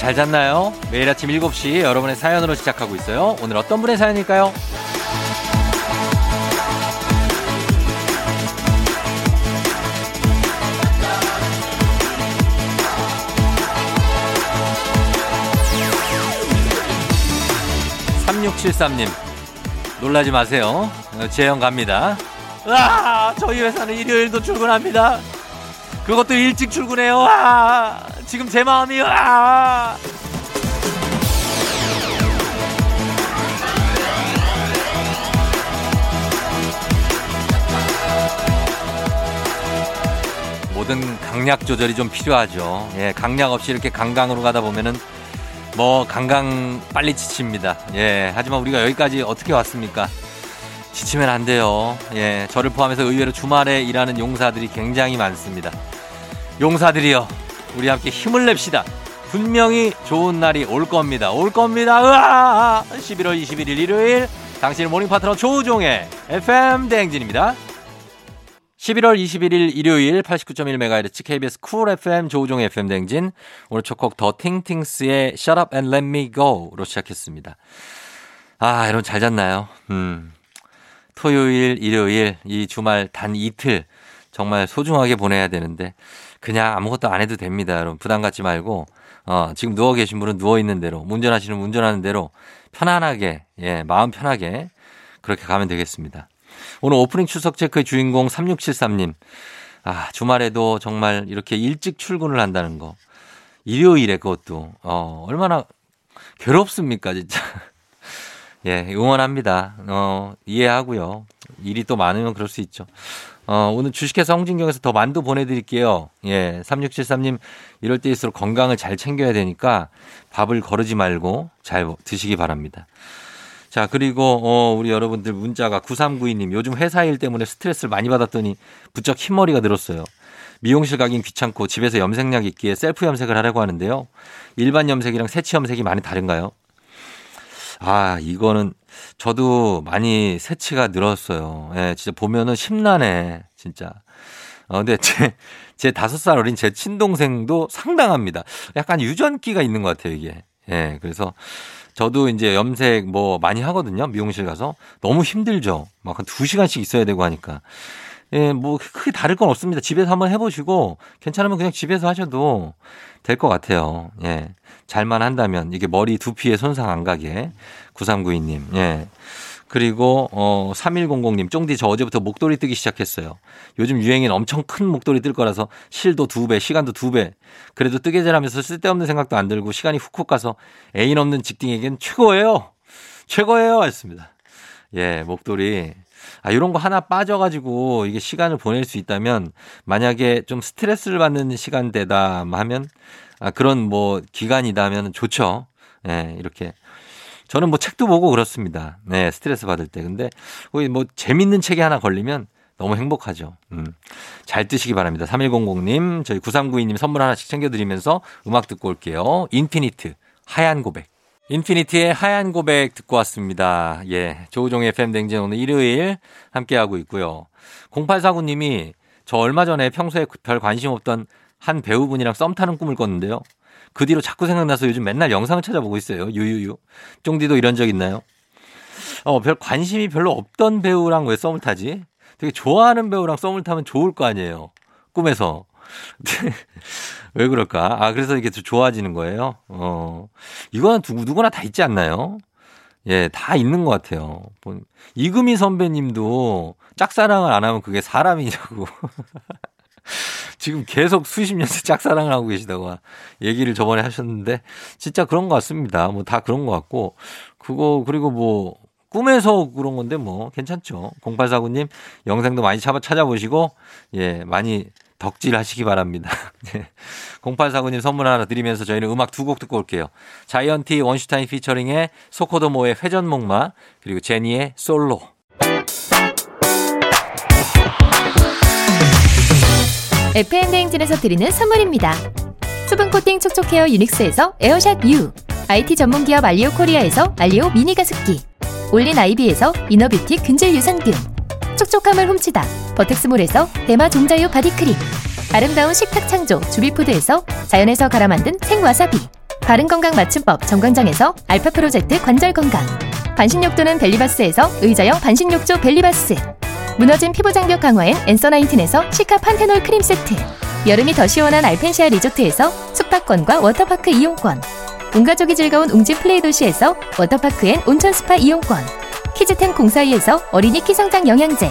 잘 잤나요? 매일 아침 7시 여러분의 사연으로 시작하고 있어요. 오늘 어떤 분의 사연일까요? 3673님, 놀라지 마세요. 어, 재영 갑니다. 아, 저희 회사는 일요일도 출근합니다. 그것도 일찍 출근해요. 아, 지금 제 마음이 아. 모든 강약 조절이 좀 필요하죠. 예, 강약 없이 이렇게 강강으로 가다 보면은 뭐 강강 빨리 지칩니다. 예, 하지만 우리가 여기까지 어떻게 왔습니까? 지치면 안 돼요. 예, 저를 포함해서 의외로 주말에 일하는 용사들이 굉장히 많습니다. 용사들이여, 우리 함께 힘을 냅시다. 분명히 좋은 날이 올 겁니다. 올 겁니다. 으아! 11월 21일 일요일 당신의 morning partner 조우종의 FM 대행진입니다. 11월 21일 일요일 89.1MHz KBS Cool FM 조우종 FM 댕진 오늘 첫 곡 The Ting Tings의 Shut Up and Let Me Go로 시작했습니다. 아 여러분 잘 잤나요? 음 토요일 일요일 이 주말 단 이틀 정말 소중하게 보내야 되는데 그냥 아무것도 안 해도 됩니다 여러분 부담 갖지 말고 어 지금 누워 계신 분은 누워 있는 대로 운전하시는 분 운전하는 대로 편안하게 예 마음 편하게 그렇게 가면 되겠습니다. 오늘 오프닝 추석 체크의 주인공 3673님. 아, 주말에도 정말 이렇게 일찍 출근을 한다는 거. 일요일에 그것도. 어, 얼마나 괴롭습니까, 진짜. 예, 응원합니다. 어, 이해하고요. 일이 또 많으면 그럴 수 있죠. 어, 오늘 주식회사 홍진경에서 더 만두 보내드릴게요. 예, 3673님, 이럴 때일수록 건강을 잘 챙겨야 되니까 밥을 거르지 말고 잘 드시기 바랍니다. 자, 그리고, 어, 우리 여러분들 문자가 9392님, 요즘 회사 일 때문에 스트레스를 많이 받았더니 부쩍 흰머리가 늘었어요. 미용실 가긴 귀찮고 집에서 염색약 있기에 셀프 염색을 하려고 하는데요. 일반 염색이랑 새치 염색이 많이 다른가요? 아, 이거는 저도 많이 새치가 늘었어요. 예, 진짜 보면은 심란해, 진짜. 어, 근데 제, 제 다섯 살 어린 제 친동생도 상당합니다. 약간 유전기가 있는 것 같아요, 이게. 예, 그래서 저도 이제 염색 뭐 많이 하거든요. 미용실 가서. 너무 힘들죠. 막 한 두 시간씩 있어야 되고 하니까. 예, 뭐 크게 다를 건 없습니다. 집에서 한번 해보시고 괜찮으면 그냥 집에서 하셔도 될 것 같아요. 예. 잘만 한다면 이게 머리 두피에 손상 안 가게. 9392님. 예. 그리고 어 3100님 쫑디 저 어제부터 목도리 뜨기 시작했어요. 요즘 유행인 엄청 큰 목도리 뜰 거라서 실도 두 배, 시간도 두 배. 그래도 뜨개질하면서 쓸데없는 생각도 안 들고 시간이 훅훅 가서 애인 없는 직딩에겐 최고예요. 최고예요. 했습니다. 예, 목도리. 아, 이런 거 하나 빠져가지고 이게 시간을 보낼 수 있다면 만약에 좀 스트레스를 받는 시간대다 하면 아, 그런 뭐 기간이다 하면 좋죠. 예, 이렇게 저는 뭐 책도 보고 그렇습니다. 네, 스트레스 받을 때. 근데 거기 뭐 재밌는 책이 하나 걸리면 너무 행복하죠. 음. 잘 뜨시기 바랍니다. 3100님, 저희 9392님 선물 하나씩 챙겨드리면서 음악 듣고 올게요. 인피니트, 하얀 고백. 인피니트의 하얀 고백 듣고 왔습니다. 예. 조우종의 FM댕진 오늘 일요일 함께하고 있고요. 0849님이 저 얼마 전에 평소에 별 관심 없던 한 배우분이랑 썸 타는 꿈을 꿨는데요. 그 뒤로 자꾸 생각나서 요즘 맨날 영상을 찾아보고 있어요. 유유유. 쫑디도 이런 적 있나요? 어, 별 관심이 별로 없던 배우랑 왜 썸을 타지? 되게 좋아하는 배우랑 썸을 타면 좋을 거 아니에요. 꿈에서. 왜 그럴까? 아, 그래서 이게 더 좋아지는 거예요? 어. 이거는 누구, 누구나 다 있지 않나요? 예, 다 있는 것 같아요. 이금희 선배님도 짝사랑을 안 하면 그게 사람이냐고. 지금 계속 수십 년째 짝사랑을 하고 계시다고 얘기를 저번에 하셨는데 진짜 그런 것 같습니다. 뭐 다 그런 것 같고 그거 그리고 뭐 꿈에서 그런 건데 뭐 괜찮죠. 0849님 영상도 많이 찾아보시고 예 많이 덕질 하시기 바랍니다. 0849님 선물 하나 드리면서 저희는 음악 두 곡 듣고 올게요. 자이언티 원슈타인 피처링의 소코도모의 회전목마 그리고 제니의 솔로. FM 대행진에서 드리는 선물입니다. 수분 코팅 촉촉 헤어 유닉스에서 에어샷 U, IT 전문 기업 알리오 코리아에서 알리오 미니 가습기, 올린 아이비에서 inner beauty 균질 유산균, 촉촉함을 훔치다 버텍스몰에서 대마 종자유 body cream, 아름다운 식탁 창조 주비푸드에서 자연에서 갈아 만든 생와사비, 바른건강 맞춤법 정관장에서 알파 프로젝트 관절 건강. 반신욕조는 벨리바스에서 의자형 반신욕조 벨리바스. 무너진 피부 장벽 강화엔 엔서 나인틴에서 시카 판테놀 크림 세트. 여름이 더 시원한 알펜시아 리조트에서 숙박권과 워터파크 이용권. 온 가족이 즐거운 웅진 플레이 도시에서 워터파크 and 온천 스파 이용권. 키즈텐 공사이에서 어린이 키성장 영양제.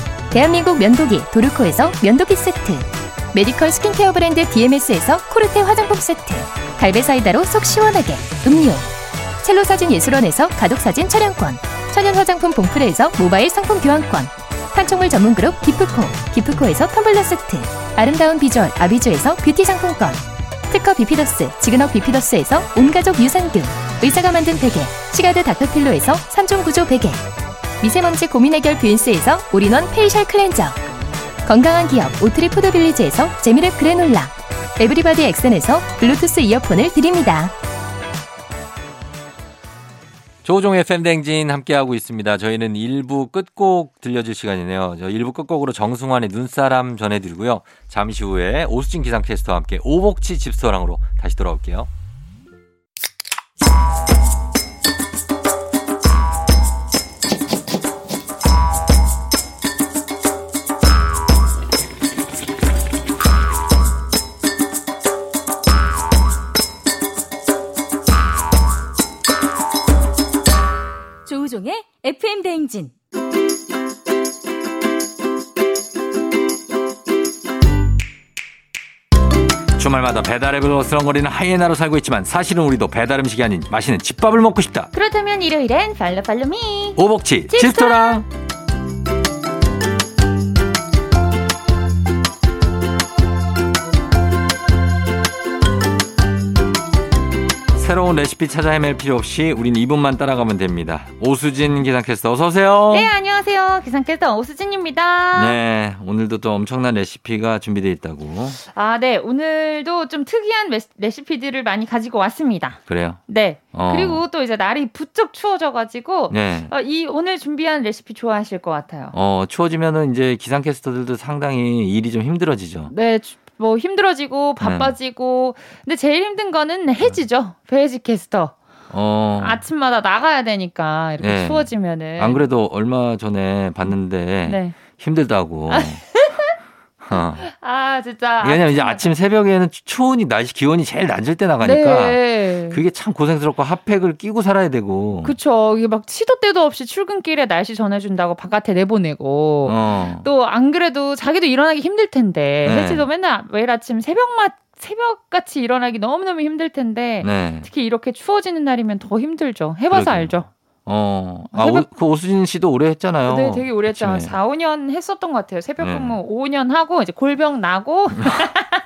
대한민국 면도기 도르코에서 면도기 세트. medical skincare 브랜드 DMS에서 코르테 화장품 세트. 갈베 사이다로 속 시원하게. 음료. 첼로 사진 예술원에서 가족 사진 촬영권. 천연 화장품 봉프레에서 모바일 상품 교환권. 판촉물 전문 그룹 기프코. 기프코에서 텀블러 세트. 아름다운 비주얼 아비주에서 뷰티 상품권. 특허 비피더스 지그넉 비피더스에서 온가족 유산균. 의사가 만든 베개. 시가드 닥터필로에서 3종 구조 베개. 미세먼지 고민 해결 뷰인스에서 all-in-one facial cleanser. 건강한 기업 오트리 푸드빌리지에서 재미랩 그래놀라. 에브리바디 엑센에서 블루투스 이어폰을 드립니다. 조우종의 FM댕진 함께하고 있습니다. 저희는 1부 끝곡 들려줄 시간이네요. 저 1부 끝곡으로 정승환의 눈사람 전해드리고요. 잠시 후에 오수진 기상캐스터와 함께 오복치 집스토랑으로 다시 돌아올게요. 조우종의 FM 대행진. 주말마다 배달앱을 어슬렁거리는 하이에나로 살고 있지만 사실은 우리도 배달 음식이 아닌 맛있는 집밥을 먹고 싶다. 그렇다면 일요일엔 팔로 팔로미. 오복치 집스토랑. 집스토랑. 새로운 레시피 찾아 헤맬 필요 없이 우린 2분만 따라가면 됩니다. 오수진 기상캐스터 어서 오세요. 네, 안녕하세요. 기상캐스터 오수진입니다. 네, 오늘도 또 엄청난 레시피가 준비되어 있다고. 아, 네. 오늘도 좀 특이한 레시- 레시피들을 많이 가지고 왔습니다. 그래요? 네. 어. 그리고 또 이제 날이 부쩍 추워져 가지고 네. 어, 이 오늘 준비한 레시피 좋아하실 것 같아요. 어, 추워지면은 이제 기상캐스터들도 상당히 일이 좀 힘들어지죠. 네, 주- 뭐 힘들어지고 바빠지고 근데 제일 힘든 거는 해지죠. 배지 캐스터. 어. 아침마다 나가야 되니까 이렇게 네. 추워지면은 안 그래도 얼마 전에 봤는데 네. 힘들다고. 어. 아, 진짜. 왜냐면 이제 아침마다. 아침 새벽에는 추운이 날씨 기온이 제일 낮을 때 나가니까 네. 그게 참 고생스럽고 핫팩을 끼고 살아야 되고. 그쵸. 이게 막 시도 때도 없이 출근길에 날씨 전해준다고 바깥에 내보내고. 어. 또안 그래도 자기도 일어나기 힘들 텐데. 네. 혜지도 맨날 매일 아침 새벽맛, 새벽같이 일어나기 너무너무 힘들 텐데. 네. 특히 이렇게 추워지는 날이면 더 힘들죠. 해봐서 그러게요. 알죠. 어. 아, 새벽- 오, 그 오수진 씨도 오래 했잖아요. 네, 되게 오래 했잖아요. 아침에. 4, 5년 했었던 것 같아요. 새벽 네. 근무 5년 하고 이제 골병 나고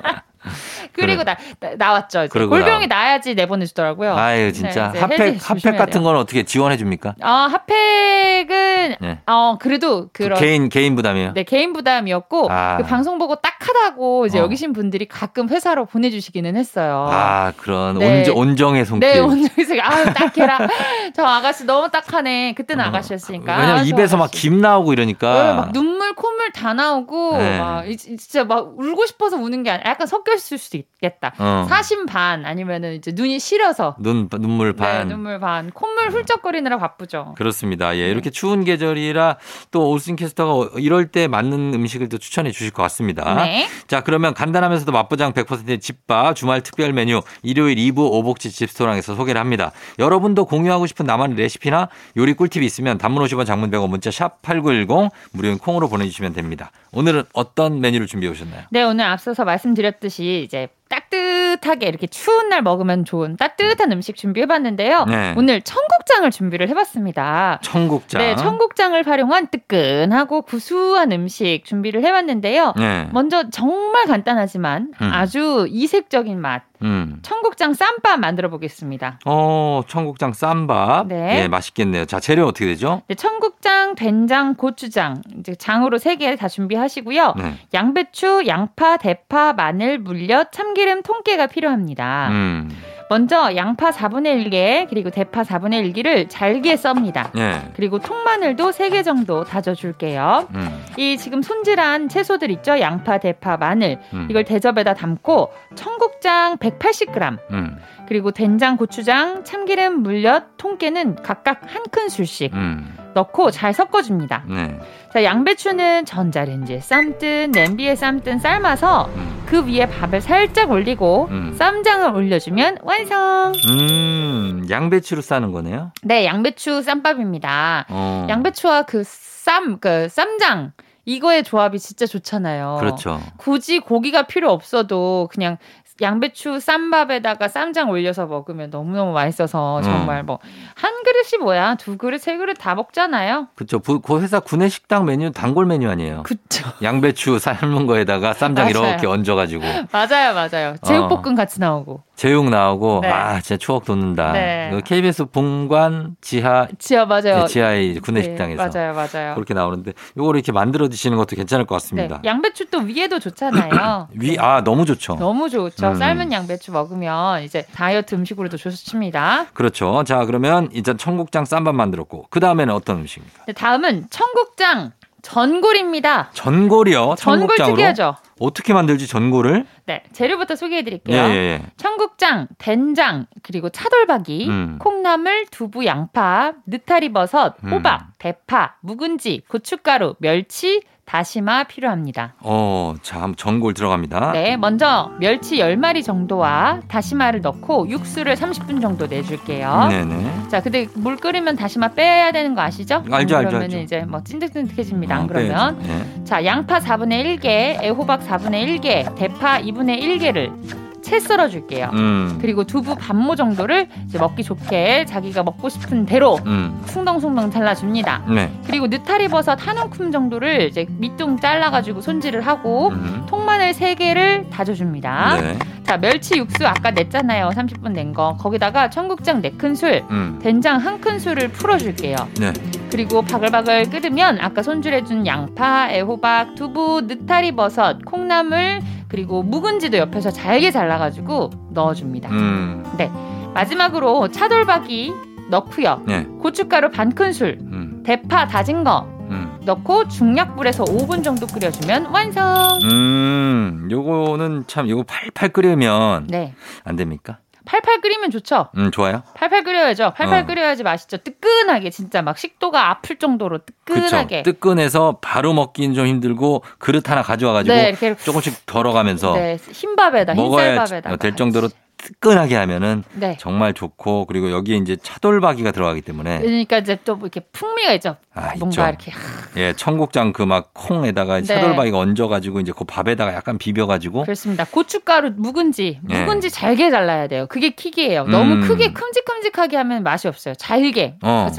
그리고 나, 나, 왔죠 골병이 나야지 내보내주더라고요. 아유, 진짜. 네, 핫팩, 핫팩 같은. 건 어떻게 지원해 줍니까? 아, 핫팩은 네. 어 그래도 그 그런 개인, 개인 부담이에요? 네 개인 부담이었고 아. 그 방송 보고 딱하다고 이제 어. 여기신 분들이 가끔 회사로 보내주시기는 했어요. 아, 그런 네. 온정, 온정의 손길. 네, 온정에서 아유 딱해라. 저 아가씨 너무 딱하네. 그때는 아가씨였으니까. 왜냐면 아, 저 입에서 막. 김 나오고 네, 이러니까. 막 눈물 콧물 다 나오고 네. 막 이- 진짜 막 울고 싶어서 우는 게 아니라 약간 섞여 있을 수도 있 겠다. 어. 사심 반 아니면은 이제 눈이 시려서 눈, 눈물 반. 네, 눈물 반 콧물 훌쩍거리느라 바쁘죠. 그렇습니다. 네. 예, 이렇게 추운 계절이라 또 오스틴 캐스터가 이럴 때 맞는 음식을 또 추천해 주실 것 같습니다. 네. 자, 그러면 간단하면서도 맛보장 100%의 집밥 주말 특별 메뉴 일요일 2부 오복지 집스토랑에서 소개를 합니다. 여러분도 공유하고 싶은 나만의 레시피나 요리 꿀팁이 있으면 단문 50원 장문 100원 문자 샵 8910 무료인 콩으로 보내주시면 됩니다. 오늘은 어떤 메뉴를 준비해 오셨나요? 네, 오늘 앞서서 말씀드렸듯이 이제 따뜻하게 이렇게 추운 날 먹으면 좋은 따뜻한 음식 준비해봤는데요. 네. 오늘 청국장을 준비를 해봤습니다. 청국장. 네, 청국장을 활용한 뜨끈하고 구수한 음식 준비를 해봤는데요. 네. 먼저 정말 간단하지만 음. 아주 이색적인 맛. 음. 청국장 쌈밥 만들어 보겠습니다. 어, 청국장 쌈밥. 네. 예, 맛있겠네요. 자, 재료 어떻게 되죠? 네, 청국장, 된장, 고추장 이제 장으로 세 개 다 준비하시고요. 네. 양배추, 양파, 대파, 마늘, 물엿, 참기름, 통깨가 필요합니다. 음. 먼저 양파 4분의 1개 그리고 대파 4분의 1개를 잘게 썹니다. 예. 그리고 통마늘도 3개 정도 다져줄게요. 음. 이 지금 손질한 채소들 있죠? 양파, 대파, 마늘 음. 이걸 대접에다 담고 청국장 180g 음. 그리고 된장, 고추장, 참기름, 물엿, 통깨는 각각 한 큰술씩 음. 넣고 잘 섞어줍니다. 네. 자, 양배추는 전자레인지에 삶든 냄비에 삶든 삶아서 음. 그 위에 밥을 살짝 올리고 음. 쌈장을 올려주면 완성. 음. 양배추로 싸는 거네요. 네, 양배추 쌈밥입니다. 어. 양배추와 그 쌈, 그 쌈장 이거의 조합이 진짜 좋잖아요. 그렇죠. 굳이 고기가 필요 없어도 그냥 양배추 쌈밥에다가 쌈장 올려서 먹으면 너무너무 맛있어서 정말 뭐한 그릇이 뭐야 두 그릇 세 그릇 다 먹잖아요. 그렇죠. 그, 그 회사 구내 식당 메뉴 단골 메뉴 아니에요. 그쵸. 양배추 삶은 거에다가 쌈장 맞아요. 이렇게 얹어가지고 맞아요, 맞아요. 제육볶음 같이 나오고 제육 나오고 네. 아 진짜 추억 돋는다. 네. 그 KBS 본관 지하 지하 맞아요. 네, 지하의 구내 네, 식당에서 맞아요, 맞아요. 그렇게 나오는데 요거를 이렇게 만들어 드시는 것도 괜찮을 것 네, 같습니다. 양배추 또 위에도 좋잖아요. 위 아 너무 좋죠. 너무 좋죠. 음. 삶은 양배추 먹으면 이제 다이어트 음식으로도 좋습니다. 그렇죠. 자 그러면 일단 청국장 쌈밥 만들었고 그 다음에는 어떤 음식입니까? 네, 다음은 청국장 전골입니다. 전골이요. 전골 특이하죠. 어떻게 만들지 전골을? 네, 재료부터 예, 소개해 드릴게요. 예, 예. 청국장, 된장, 그리고 차돌박이, 음. 콩나물, 두부, 양파, 느타리 버섯, 음. 호박, 대파, 묵은지, 고춧가루, 멸치, 다시마 필요합니다. 어, 자, 전골 들어갑니다. 네, 먼저 멸치 10마리 정도와 다시마를 넣고 육수를 30분 정도 내줄게요. 네네. 자, 근데 물 끓이면 다시마 빼야 되는 거 아시죠? 알죠, 알죠, 그러면. 이제 뭐 찐득찐득해집니다. 안 어, 그러면. 예. 자, 양파 4분의 1개, 애호박 4분의 1개, 대파 2분의 1개를 채 썰어줄게요. 음. 그리고 두부 반모 정도를 먹기 좋게 자기가 먹고 싶은 대로 음. 숭덩숭덩 잘라줍니다. 네. 그리고 느타리 버섯 한 움큼 정도를 이제 밑둥 잘라가지고 손질을 하고 음. 통마늘 3개를 다져줍니다. 네. 자, 멸치 육수 아까 냈잖아요. 30분 낸 거. 거기다가 청국장 4큰술, 음. 된장 1큰술을 풀어줄게요. 네. 그리고 바글바글 끓으면 아까 손질해준 양파, 애호박, 두부, 느타리 버섯, 콩나물, 그리고 묵은지도 옆에서 잘게 잘라가지고 넣어줍니다. 음. 마지막으로 차돌박이 넣고요. 네. 고춧가루 반 큰술, 음. 대파 다진 거 음. 넣고 중약불에서 5분 정도 끓여주면 완성. 음. 요거는 참 요거 팔팔 끓이면 네. 안 됩니까? 팔팔 끓이면 좋죠. 음, 좋아요. 팔팔 끓여야죠. 팔팔 어. 끓여야지 맛있죠. 뜨끈하게 진짜 막 식도가 아플 정도로. 뜨끈하게. 뜨끈해서 바로 먹기는 좀 힘들고 그릇 하나 가져와 가지고 네, 조금씩 덜어가면서 네, 흰밥에다 먹어야 흰쌀밥에다 될 정도로 뜨끈하게 하면은 네. 정말 좋고 그리고 여기에 이제 차돌박이가 들어가기 때문에 그러니까 이제 또 이렇게 풍미가 있죠. 아, 뭔가 있죠. 이렇게 예, 청국장 그 막 콩에다가 네. 차돌박이가 얹어 가지고 이제 그 밥에다가 약간 비벼 가지고 그렇습니다. 고춧가루, 묵은지, 예. 묵은지 잘게 잘라야 돼요. 그게 킥이에요. 너무 음. 크게 큼직큼직하게 하면 맛이 없어요. 잘게. 어.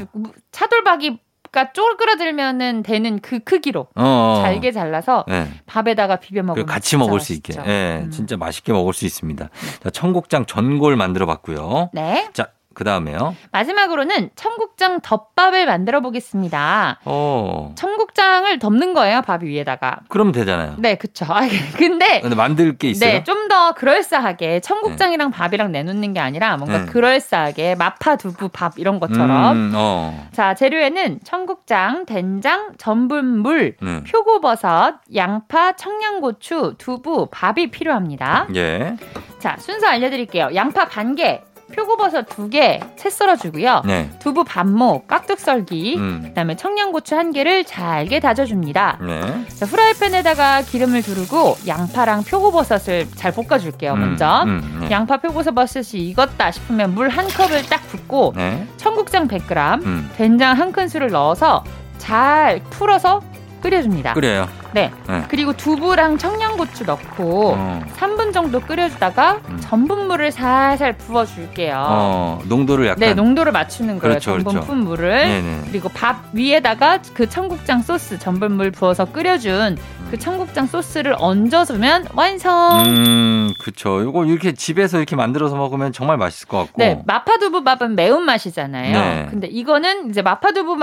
차돌박이 가 쪼그라들면은 되는 그 크기로 어, 어. 잘게 잘라서 예. 밥에다가 비벼 그 먹으면 같이 먹을 수 있게. 예. 음. 진짜 맛있게 먹을 수 있습니다. 자, 청국장 전골 만들어 봤고요. 네. 자, 그 다음에요. 마지막으로는 청국장 덮밥을 만들어 보겠습니다. 어. 청국장을 덮는 거예요, 밥 위에다가. 그러면 되잖아요. 네, 그쵸. 아, 근데 근데 만들 게 있어요? 네, 좀 더 그럴싸하게 청국장이랑 밥이랑 내놓는 게 아니라 뭔가 네. 그럴싸하게 마파 두부 밥 이런 것처럼. 음, 어. 자, 재료에는 청국장, 된장, 전분물, 네. 표고버섯, 양파, 청양고추, 두부, 밥이 필요합니다. 예. 자, 순서 알려드릴게요. 양파 반 개, 표고버섯 두 개, 채 썰어주고요. 네. 두부 반모, 깍둑 썰기, 음. 그다음에 청양고추 한 개를 잘게 다져줍니다. 네. 자, 프라이팬에다가 기름을 두르고 양파랑 표고버섯을 잘 볶아줄게요. 음, 먼저 음, 네. 양파 표고버섯이 익었다 싶으면 물 한 컵을 딱 붓고 네. 청국장 100g, 음. 된장 한 큰술을 넣어서 잘 풀어서 끓여줍니다. 끓여요. 네. 네. 그리고 두부랑 청양고추 넣고 어. 3분 정도 끓여주다가 음. 전분물을 살살 부어줄게요. 어, 농도를 약간 네, 농도를 맞추는 거예요. 그렇죠, 전분 그렇죠. 푼 물을. 네네. 그리고 밥 위에다가 그 청국장 소스 전분물 부어서 끓여준 그 청국장 소스를 얹어주면 완성. 음, 그쵸. 요거 이렇게 집에서 이렇게 만들어서 먹으면 정말 맛있을 것 같고. 네, 마파두부 밥은 매운 맛이잖아요. 네. 근데 이거는 이제 마파두부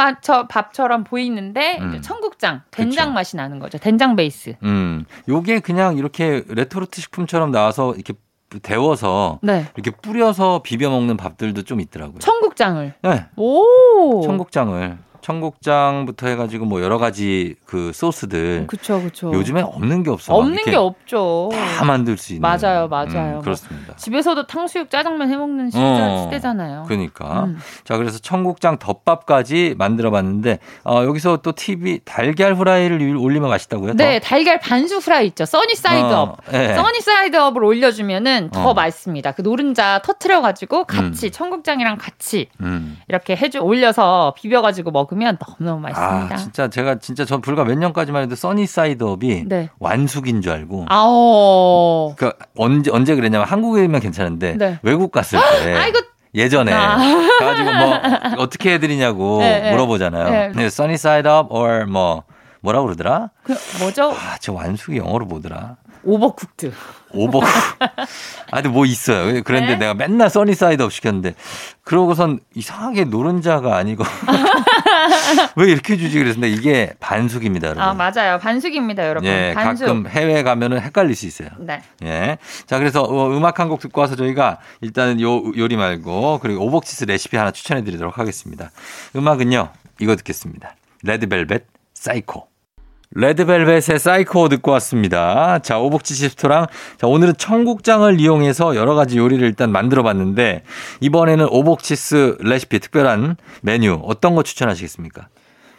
밥처럼 보이는데 음. 청국장, 된장 그쵸. 맛이 나는 거죠. 된장 베이스. 음, 요게 그냥 이렇게 레토르트 식품처럼 나와서 이렇게 데워서 네. 이렇게 뿌려서 비벼 먹는 밥들도 좀 있더라고요. 청국장을. 네. 오. 청국장을 청국장부터 해가지고 뭐 여러 가지 그 소스들 그쵸, 그쵸. 요즘에 없는 게 없어. 없는 게 없죠. 다 만들 수 있는. 맞아요, 맞아요. 음, 그렇습니다. 집에서도 탕수육 짜장면 해 먹는 시대, 어, 시대잖아요. 그러니까 음. 자 그래서 청국장 덮밥까지 만들어 봤는데 어, 여기서 또 TV 달걀 후라이를 올리면 맛있다고요? 네, 달걀 반숙 프라이 있죠. sunny side 어, up. 네. sunny side up을 올려주면은 더 어. 맛있습니다. 그 노른자 터트려가지고 같이 청국장이랑 같이 음. 이렇게 해주 올려서 비벼가지고 먹으면 너무너무 맛있습니다. 아 진짜 제가 진짜 전 불과 몇 년까지만 해도 sunny side up이 네. 완숙인 줄 알고. 아오. 그 언제 언제 그랬냐면 한국이면 괜찮은데 네. 외국 갔을 때 아이고 예전에 아. 가지고 뭐 어떻게 해드리냐고 네, 네. 물어보잖아요. 네. 네. sunny side up or 뭐 뭐라 그러더라? 그 뭐죠? 아, 저 완숙이 영어로 뭐더라? overcooked. over. 아, 근데 뭐 있어요. 그런데 네? 내가 맨날 sunny side up 시켰는데, 그러고선 이상하게 노른자가 아니고, 왜 이렇게 주지 그랬는데 이게 반숙입니다, 여러분. 아 맞아요. 반숙입니다, 여러분. 예, 반숙. 가끔 해외 가면은 헷갈릴 수 있어요. 네. 예. 자, 그래서 어, 음악 한 곡 듣고 와서 저희가 일단은 요 요리 말고 그리고 오복치스 레시피 하나 추천해 드리도록 하겠습니다. 음악은요. 이거 듣겠습니다. 레드벨벳 사이코. 레드벨벳의 사이코 듣고 왔습니다. 자, 오복치스 스토랑 자, 오늘은 청국장을 이용해서 여러 가지 요리를 일단 만들어 봤는데 이번에는 오복치스 레시피 특별한 메뉴 어떤 거 추천하시겠습니까?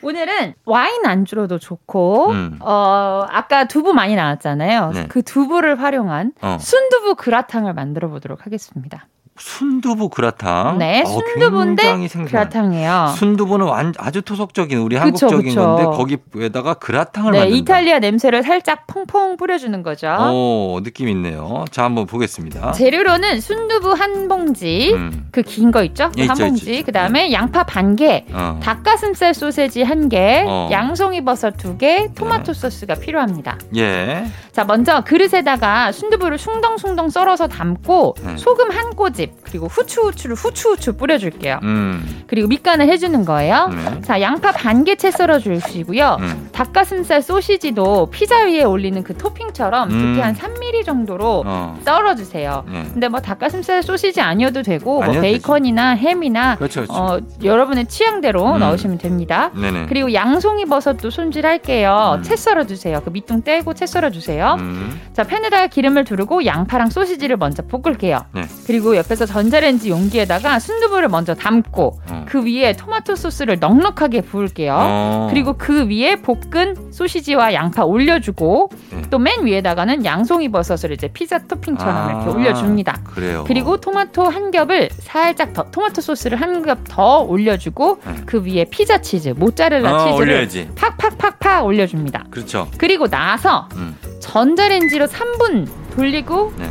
오늘은 와인 안주로도 좋고, 음. 어, 아까 두부 많이 나왔잖아요. 네. 그 두부를 활용한 어. 순두부 그라탕을 만들어 보도록 하겠습니다. 순두부 그라탕. 네, 어, 순두부인데. 그라탕이에요. 순두부는 완, 아주 토속적인 우리 한국적인 그쵸. 건데 거기에다가 그라탕을 네, 만든다. 이탈리아 냄새를 살짝 퐁퐁 뿌려주는 거죠. 오, 느낌 있네요. 자, 한번 보겠습니다. 재료로는 순두부 한 봉지, 음. 그긴 거 있죠? 예, 한 있죠, 봉지. 그 다음에 양파 반 개, 어. 닭가슴살 소세지 한 개, 어. 양송이 버섯 두 개, 토마토 소스가 필요합니다. 예. 자, 먼저 그릇에다가 순두부를 숭덩숭덩 썰어서 담고 네. 소금 한 꼬집, 그리고 후추 후추를 후추 후추 뿌려줄게요. 음. 그리고 밑간을 해주는 거예요. 네. 자, 양파 반개 채 썰어주시고요. 음. 닭가슴살 소시지도 피자 위에 올리는 그 토핑처럼 음. 두께 한 3mm 정도로 어. 썰어주세요. 예. 근데 뭐 닭가슴살 소시지 아니어도 되고 뭐 베이컨이나 햄이나 그렇죠, 그렇죠. 어, 여러분의 취향대로 음. 넣으시면 됩니다. 네네. 그리고 양송이 버섯도 손질할게요. 음. 채 썰어주세요. 그 밑둥 떼고 채 썰어주세요. 음. 자 팬에다가 기름을 두르고 양파랑 소시지를 먼저 볶을게요. 네. 그리고 옆에 서 전자레인지 용기에다가 순두부를 먼저 담고 어. 그 위에 토마토 소스를 넉넉하게 부을게요. 어. 그리고 그 위에 볶은 소시지와 양파 올려주고 네. 또맨 위에다가는 양송이 버섯을 이제 피자 토핑처럼 아, 이렇게 올려줍니다. 그래요. 그리고 토마토 한 겹을 살짝 더 토마토 소스를 한 겹 더 올려주고 네. 그 위에 피자 치즈 모짜렐라 어, 치즈를 올려야지. 팍팍팍팍 올려줍니다. 그렇죠. 그리고 나서 음. 전자레인지로 3분 돌리고 네.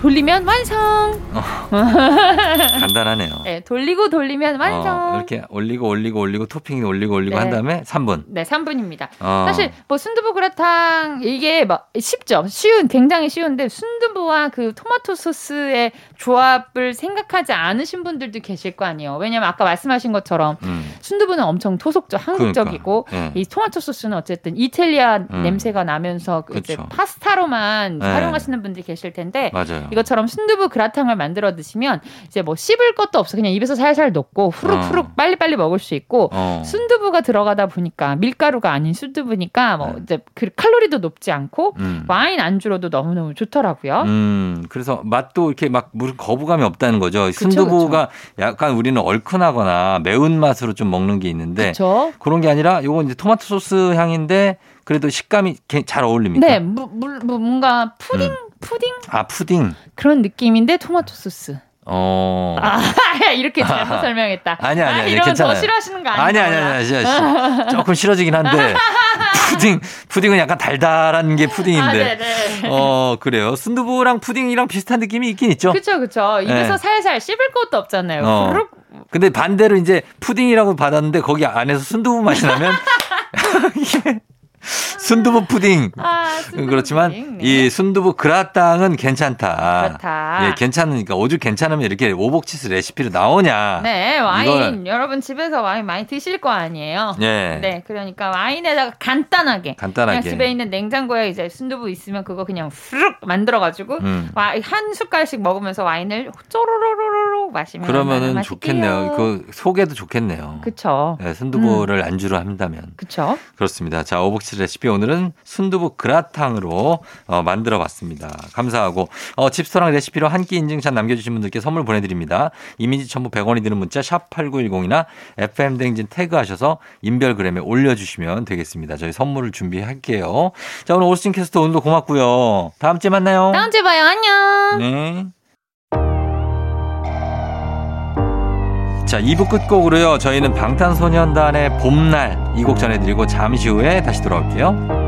돌리면 완성. 간단하네요. 네, 돌리고 돌리면 완성. 어, 이렇게 올리고 올리고 올리고 토핑 올리고 올리고 네. 한 다음에 3분. 네, 3분입니다. 어. 사실 뭐 순두부 그라탕 이게 막 쉽죠. 쉬운 굉장히 쉬운데 순두부와 그 토마토 소스의 조합을 생각하지 않으신 분들도 계실 거 아니에요. 왜냐면 아까 말씀하신 것처럼 음. 순두부는 엄청 토속적 한국적이고 그러니까. 예. 이 토마토 소스는 어쨌든 이탈리아 음. 냄새가 나면서 그. 파스타로만 네. 활용하시는 분들이 계실 텐데 맞아요. 이것처럼 순두부 그라탕을 만들어 드시면 이제 뭐 씹을 것도 없어 그냥 입에서 살살 녹고 후룩후룩 어. 빨리빨리 먹을 수 있고 어. 순두부가 들어가다 보니까 밀가루가 아닌 순두부니까 뭐 네. 이제 그 칼로리도 높지 않고 음. 와인 안주로도 너무너무 좋더라고요. 음, 그래서 맛도 이렇게 막 무슨 거부감이 없다는 거죠. 그쵸, 순두부가 약간 우리는 얼큰하거나 매운 맛으로 좀 먹는 게 있는데 그렇죠. 그런 게 아니라 요건 이제 토마토 소스 향인데 그래도 식감이 게- 잘 어울립니까? 네, 무, 물, 뭐 뭔가 푸딩 음. 푸딩 아, 푸딩. 그런 느낌인데 토마토 소스. 어. 아, 이렇게 잘못 설명했다. 아니야, 아니야, 아, 아니야, 이러면 괜찮아요. 더 싫어하시는 거 아니에요? 아니, 아니, 아니, 아니, 아니, 조금 싫어지긴 한데, 푸딩, 푸딩은 약간 달달한 게 푸딩인데. 아, 네네. 어, 그래요. 순두부랑 푸딩이랑 비슷한 느낌이 있긴 있죠. 그쵸, 그쵸. 입에서 네. 살살 씹을 것도 없잖아요. 어. 근데 반대로 이제 푸딩이라고 받았는데 거기 안에서 순두부 맛이 나면 이게 순두부 푸딩. 아, 순두부 그렇지만 푸딩. 네. 이 순두부 그라탕은 괜찮다. 그렇다. 예, 괜찮으니까 오죽 괜찮으면 이렇게 오복치스 레시피로 나오냐. 네, 와인. 이걸- 여러분 집에서 와인 많이 드실 거 아니에요? 예. 네, 그러니까 와인에다가 간단하게. 간단하게. 그냥 집에 있는 냉장고에 이제 순두부 있으면 그거 그냥 후룩 만들어 가지고 음. 와, 한 숟갈씩 먹으면서 와인을 쪼로로로로 마시면 그러면은 좋겠네요. 그 속에도 좋겠네요. 그쵸. 네, 순두부를 안주로 한다면. 그쵸. 그렇습니다. 자, 오복치 레시피 오늘은 순두부 그라탕으로 어, 만들어 봤습니다. 감사하고 어, 집스토랑 레시피로 한 끼 인증샷 남겨주신 분들께 선물 보내드립니다. 이미지 첨부 100원이 드는 문자 샵 8910이나 FM댕진 태그하셔서 인별그램에 올려주시면 되겠습니다. 저희 선물을 준비할게요. 자, 오늘 오스틴 캐스터 오늘도 고맙고요. 다음 주에 만나요. 다음 주에 봐요. 안녕. 네. 자, 2부 끝곡으로요. 저희는 방탄소년단의 봄날 이 곡 전해드리고 잠시 후에 다시 돌아올게요.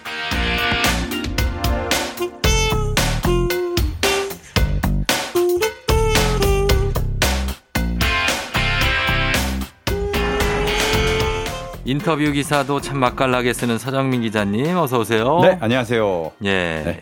인터뷰 기사도 참 맛깔나게 쓰는 서정민 기자님 어서 오세요. 네, 안녕하세요. 예. 네.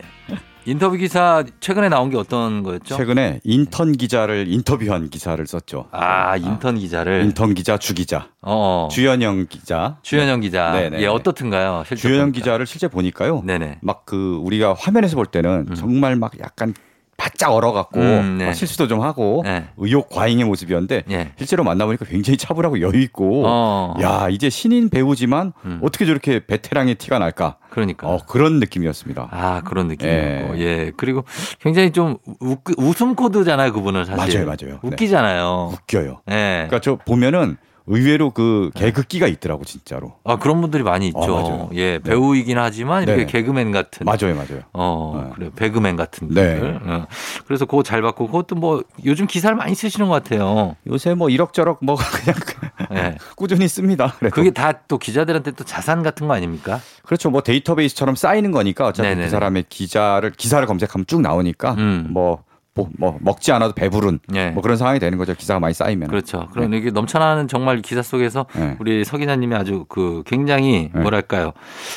인터뷰 기사 최근에 나온 게 어떤 거였죠? 최근에 인턴 기자를 인터뷰한 기사를 썼죠. 아 인턴 기자를 인턴 기자, 주 기자, 어. 주현영 기자. 주현영 기자. 네네. 예, 어떻든가요? 실제 주현영 보니까. 기자를 실제 보니까요. 네네. 막 그 우리가 화면에서 볼 때는 음. 정말 막 약간 바짝 얼어갖고 음, 네. 막 실수도 좀 하고 네. 의욕 과잉의 모습이었는데 예. 실제로 만나보니까 굉장히 차분하고 여유 있고 어. 야 이제 신인 배우지만 음. 어떻게 저렇게 베테랑의 티가 날까 그러니까. 어, 그런 느낌이었습니다. 아 그런 느낌이었고 예. 예 그리고 굉장히 좀 우, 웃음 코드잖아요 그분은 사실 맞아요, 맞아요. 네. 웃기잖아요 웃겨요. 예 그러니까 저 보면은 의외로 그 개그기가 있더라고 진짜로. 아 그런 분들이 많이 있죠 아. 예 배우이긴 하지만 이렇게 네네. 개그맨 같은 맞아요, 맞아요. 어 네. 그래 배그맨 같은 네. 분들 어. 그래서 그거 잘 받고 그것도 뭐 요즘 기사를 많이 쓰시는 것 같아요 요새 뭐 이럭저럭 뭐 그냥 예 꾸준히 씁니다. 그래도. 그게 다 또 기자들한테 또 자산 같은 거 아닙니까 그렇죠. 뭐 데이터베이스처럼 쌓이는 거니까 어차피 네네네. 그 사람의 기자를 기사를 검색하면 쭉 나오니까 음. 뭐, 뭐, 뭐 먹지 않아도 배부른 예 뭐 그런 상황이 되는 거죠. 기사가 많이 쌓이면. 그렇죠. 그런 이게 넘쳐나는 정말 기사 속에서 네. 우리 서 기자님이 아주 그 굉장히 네. 뭐랄까요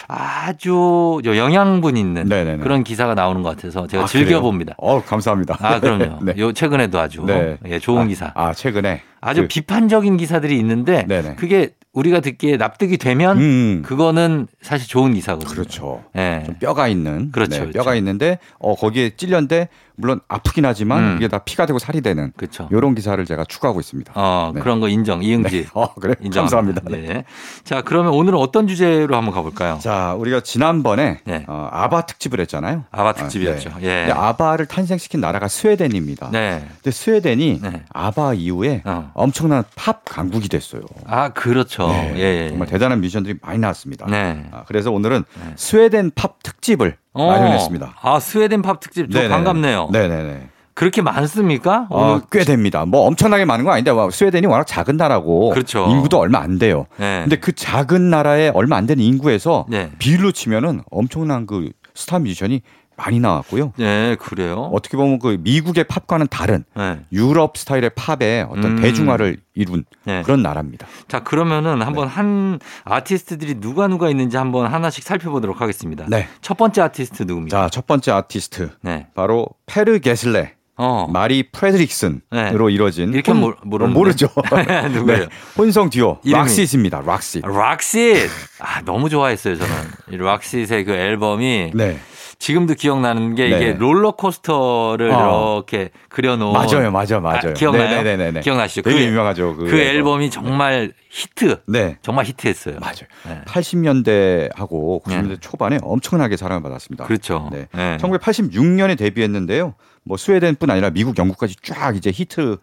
아주 영양분 있는 네네네. 그런 기사가 나오는 것 같아서 제가 아, 즐겨 봅니다. 그래요? 어, 감사합니다. 아 그럼요. 네. 요 최근에도 아주 네. 예, 좋은 아, 기사. 아, 최근에 아주 그- 비판적인 기사들이 있는데 네네. 그게 우리가 듣기에 납득이 되면 음. 그거는 사실 좋은 기사거든요. 그렇죠. 예. 좀 뼈가 있는 그렇죠, 네, 그렇죠. 뼈가 있는데 어 거기에 찔렸는데 물론 아프긴 하지만 음. 이게 다 피가 되고 살이 되는 그렇죠. 요런 기사를 제가 추구하고 있습니다. 어, 네. 그런 거 인정. 이응지읒. 어, 그래. 인정합니다. 감사합니다. 네. 자, 그러면 오늘은 어떤 주제로 한번 가볼까요? 자, 우리가 지난번에 네. 어, 아바 특집을 했잖아요. 아바 특집이었죠. 아, 예. 근데 아바를 탄생시킨 나라가 스웨덴입니다. 네. 근데 스웨덴이 네. 아바 이후에 어. 엄청난 팝 강국이 됐어요. 아, 그렇죠. 네, 예, 예. 정말 대단한 뮤지션들이 많이 나왔습니다. 네. 아, 그래서 오늘은 네. 스웨덴 팝 특집을 어. 마련했습니다. 아, 스웨덴 팝 특집 좀 네네네. 반갑네요. 네네네. 그렇게 많습니까? 어, 오늘 꽤 됩니다. 뭐 엄청나게 많은 건 아닌데 와, 스웨덴이 워낙 작은 나라고 그렇죠. 인구도 얼마 안 돼요. 네. 근데 그 작은 나라에 얼마 안 되는 인구에서 네. 비율로 치면은 엄청난 그 스타 뮤지션이 많이 나왔고요. 네, 그래요. 어떻게 보면 그 미국의 팝과는 다른 네. 유럽 스타일의 팝의 어떤 음. 대중화를 이룬 네. 그런 나라입니다. 자, 그러면은 네. 한번 한 아티스트들이 누가 누가 있는지 한번 하나씩 살펴보도록 하겠습니다. 네. 첫 번째 아티스트 누굽니까? 자, 첫 번째 아티스트 네. 바로 페르 게슬레, 어. 마리 프레드릭슨으로 이루어진 이렇게 혼- 모르- 모르죠. 누구예요? 네. 혼성 듀오 이름이? 락시스입니다. 락시. 락싯. 아, 너무 좋아했어요, 저는. 이 락싯의 그 앨범이 네. 지금도 기억나는 게 이게 네. 롤러코스터를 어. 이렇게 그려놓은 맞아요, 맞아, 맞아요. 아, 기억나요? 네네네네. 기억나시죠? 되게 그- 유명하죠. 그, 그 앨범이 정말 히트. 네. 정말 히트했어요. 맞아요. 네. 80년대하고 90년대 네. 초반에 엄청나게 사랑을 받았습니다. 그렇죠. 네. 네. 1986년에 데뷔했는데요. 뭐 스웨덴뿐 아니라 미국, 영국까지 쫙 이제 히트하는